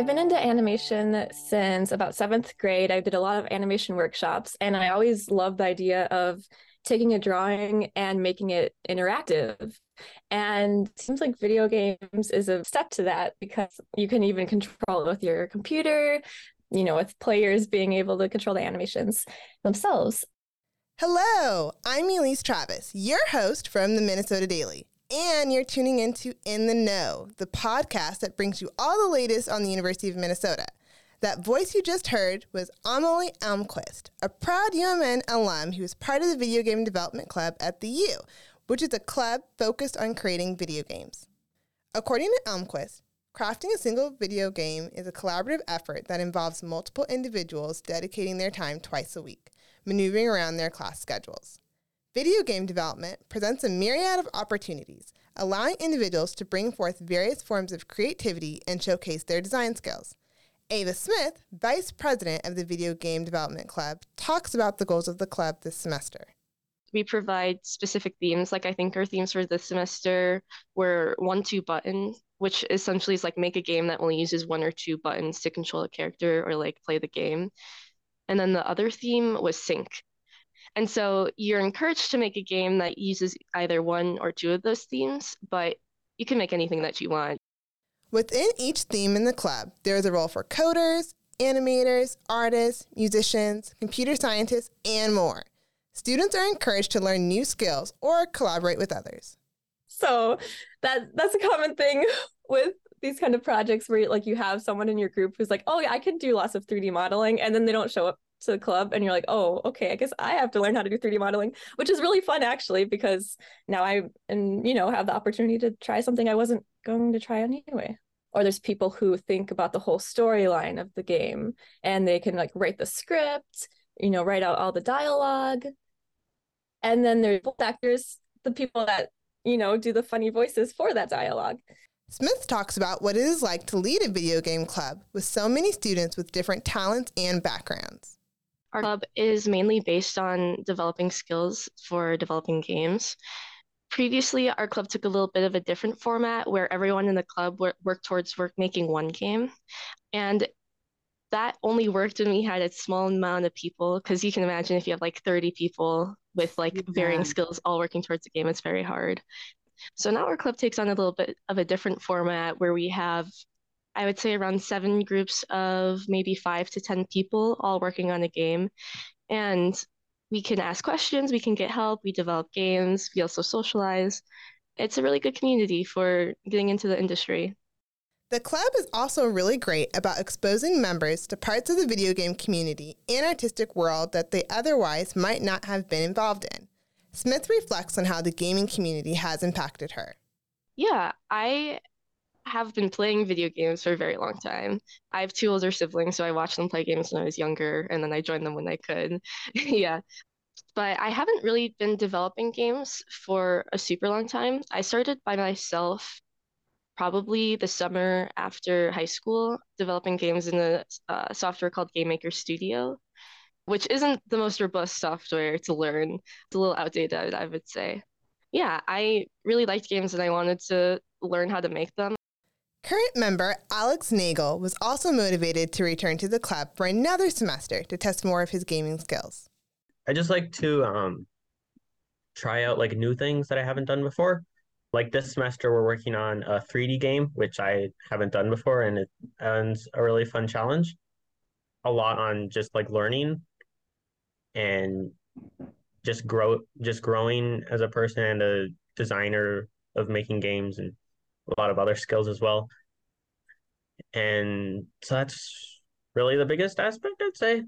I've been into animation since about seventh grade. I did a lot of animation workshops, and I always loved the idea of taking a drawing and making it interactive. And it seems like video games is a step to that because you can even control it with your computer, you know, with players being able to control the animations themselves. Hello, I'm Elise Travis, your host from the Minnesota Daily. And you're tuning into In the Know, the podcast that brings you all the latest on the University of Minnesota. That voice you just heard was Amelie Elmquist, a proud UMN alum who is part of the Video Game Development Club at the U, which is a club focused on creating video games. According to Elmquist, crafting a single video game is a collaborative effort that involves multiple individuals dedicating their time twice a week, maneuvering around their class schedules. Video game development presents a myriad of opportunities, allowing individuals to bring forth various forms of creativity and showcase their design skills. Ava Smith, Vice President of the Video Game Development Club, talks about the goals of the club this semester. We provide specific themes, like I think our themes for this semester were one, two button, which essentially is like make a game that only uses one or two buttons to control a character or like play the game. And then the other theme was sync, and so you're encouraged to make a game that uses either one or two of those themes, but you can make anything that you want. Within each theme in the club, there is a role for coders, animators, artists, musicians, computer scientists, and more. Students are encouraged to learn new skills or collaborate with others. So that that's a common thing with these kind of projects where like you have someone in your group who's like, "Oh, yeah, I can do lots of 3D modeling," and then they don't show up to the club and you're like, oh, okay, I guess I have to learn how to do 3D modeling, which is really fun actually, because now I and you know have the opportunity to try something I wasn't going to try anyway. Or there's people who think about the whole storyline of the game and they can like write the script, you know, write out all the dialogue. And then there's actors, the people that, you know, do the funny voices for that dialogue. Smith talks about what it is like to lead a video game club with so many students with different talents and backgrounds. Our club is mainly based on developing skills for developing games. Previously, our club took a little bit of a different format where everyone in the club worked towards work making one game. And that only worked when we had a small amount of people because you can imagine if you have like 30 people with like yeah. varying skills all working towards a game, it's very hard. So now our club takes on a little bit of a different format where we have I would say around seven groups of maybe five to 10 people all working on a game. And we can ask questions, we can get help, we develop games, we also socialize. It's a really good community for getting into the industry. The club is also really great about exposing members to parts of the video game community and artistic world that they otherwise might not have been involved in. Smith reflects on how the gaming community has impacted her. Yeah, I have been playing video games for a very long time. I have two older siblings, so I watched them play games when I was younger, and then I joined them when I could. yeah. But I haven't really been developing games for a super long time. I started by myself probably the summer after high school, developing games in a uh, software called Game Maker Studio, which isn't the most robust software to learn. It's a little outdated, I would say. Yeah, I really liked games and I wanted to learn how to make them. Current member Alex Nagel was also motivated to return to the club for another semester to test more of his gaming skills. I just like to um, try out like new things that I haven't done before. Like this semester, we're working on a 3D game, which I haven't done before, and it's a really fun challenge. A lot on just like learning and just grow, just growing as a person and a designer of making games and a lot of other skills as well. And so that's really the biggest aspect, I'd say.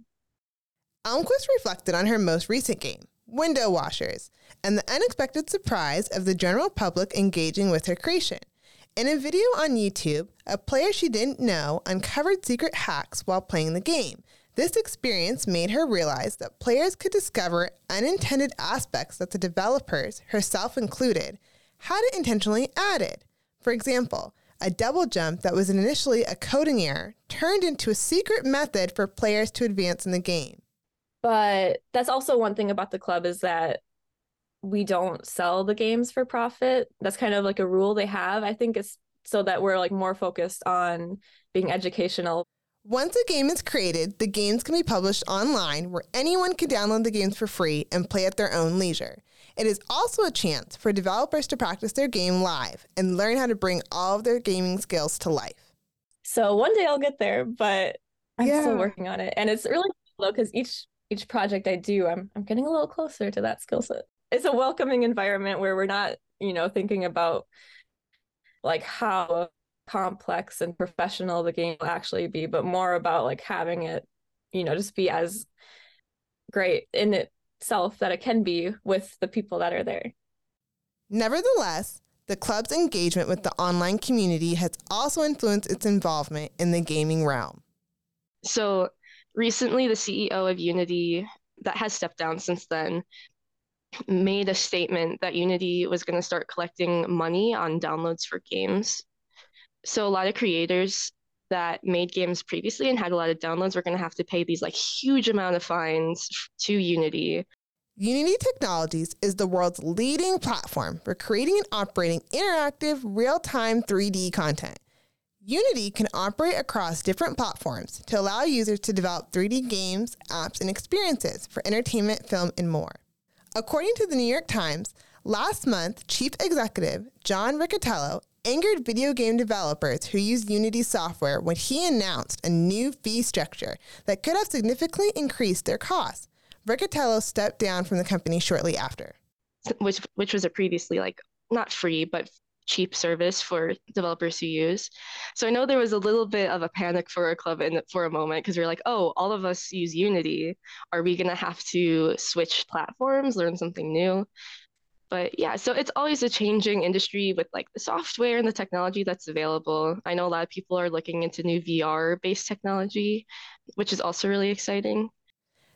Elmquist reflected on her most recent game, Window Washers, and the unexpected surprise of the general public engaging with her creation. In a video on YouTube, a player she didn't know uncovered secret hacks while playing the game. This experience made her realize that players could discover unintended aspects that the developers, herself included, hadn't intentionally added. For example, a double jump that was initially a coding error turned into a secret method for players to advance in the game. But that's also one thing about the club is that we don't sell the games for profit. That's kind of like a rule they have. I think it's so that we're like more focused on being educational. Once a game is created, the games can be published online where anyone can download the games for free and play at their own leisure. It is also a chance for developers to practice their game live and learn how to bring all of their gaming skills to life. So one day I'll get there, but I'm Yeah. still working on it. And it's really cool because each each project I do, I'm I'm getting a little closer to that skill set. It's a welcoming environment where we're not, you know, thinking about like how complex and professional the game will actually be, but more about like having it, you know, just be as great in itself that it can be with the people that are there. Nevertheless, the club's engagement with the online community has also influenced its involvement in the gaming realm. So recently, the CEO of Unity, that has stepped down since then, made a statement that Unity was going to start collecting money on downloads for games. So a lot of creators that made games previously and had a lot of downloads were going to have to pay these like huge amount of fines to Unity. Unity Technologies is the world's leading platform for creating and operating interactive, real time 3D content. Unity can operate across different platforms to allow users to develop 3D games, apps, and experiences for entertainment, film, and more. According to the New York Times, last month, Chief Executive John Riccitiello angered video game developers who use Unity software when he announced a new fee structure that could have significantly increased their costs. Riccitiello stepped down from the company shortly after. which which was a previously like not free but cheap service for developers to use. So I know there was a little bit of a panic for our club in for a moment because we are like, oh, all of us use Unity. Are we gonna have to switch platforms, learn something new? But yeah, so it's always a changing industry with like the software and the technology that's available. I know a lot of people are looking into new VR based technology, which is also really exciting.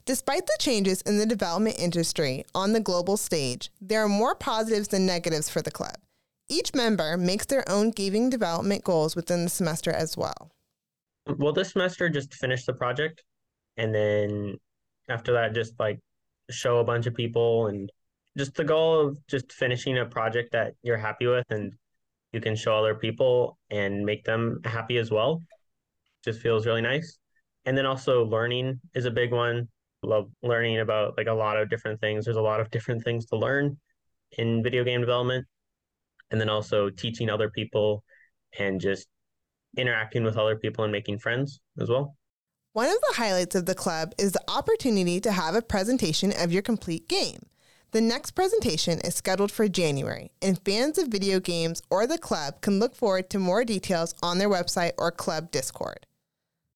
Despite the changes in the development industry on the global stage, there are more positives than negatives for the club. Each member makes their own gaming development goals within the semester as well. Well, this semester just finish the project, and then after that, just like show a bunch of people, and just the goal of just finishing a project that you're happy with, and you can show other people and make them happy as well. Just feels really nice. And then also learning is a big one. Love learning about like a lot of different things. There's a lot of different things to learn in video game development. And then also teaching other people and just interacting with other people and making friends as well. One of the highlights of the club is the opportunity to have a presentation of your complete game. The next presentation is scheduled for January, and fans of video games or the club can look forward to more details on their website or club Discord.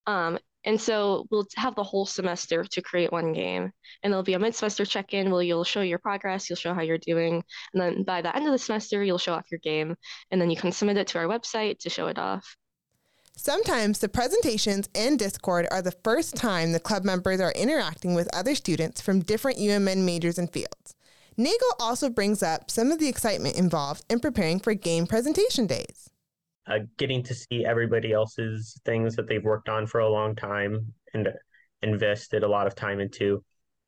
Um, and so we'll have the whole semester to create one game. And there'll be a mid-semester check-in where you'll show your progress, you'll show how you're doing. And then by the end of the semester, you'll show off your game. And then you can submit it to our website to show it off. Sometimes the presentations and Discord are the first time the club members are interacting with other students from different UMN majors and fields. Nagel also brings up some of the excitement involved in preparing for game presentation days. Uh, getting to see everybody else's things that they've worked on for a long time and invested a lot of time into.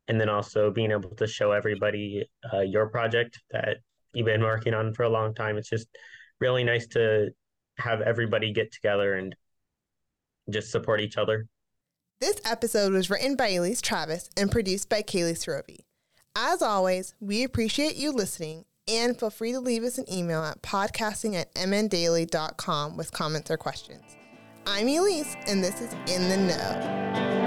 And then also being able to show everybody uh, your project that you've been working on for a long time. It's just really nice to have everybody get together and just support each other. This episode was written by Elise Travis and produced by Kaylee Srovi. As always, we appreciate you listening and feel free to leave us an email at podcasting at mndaily.com with comments or questions. I'm Elise, and this is In the Know.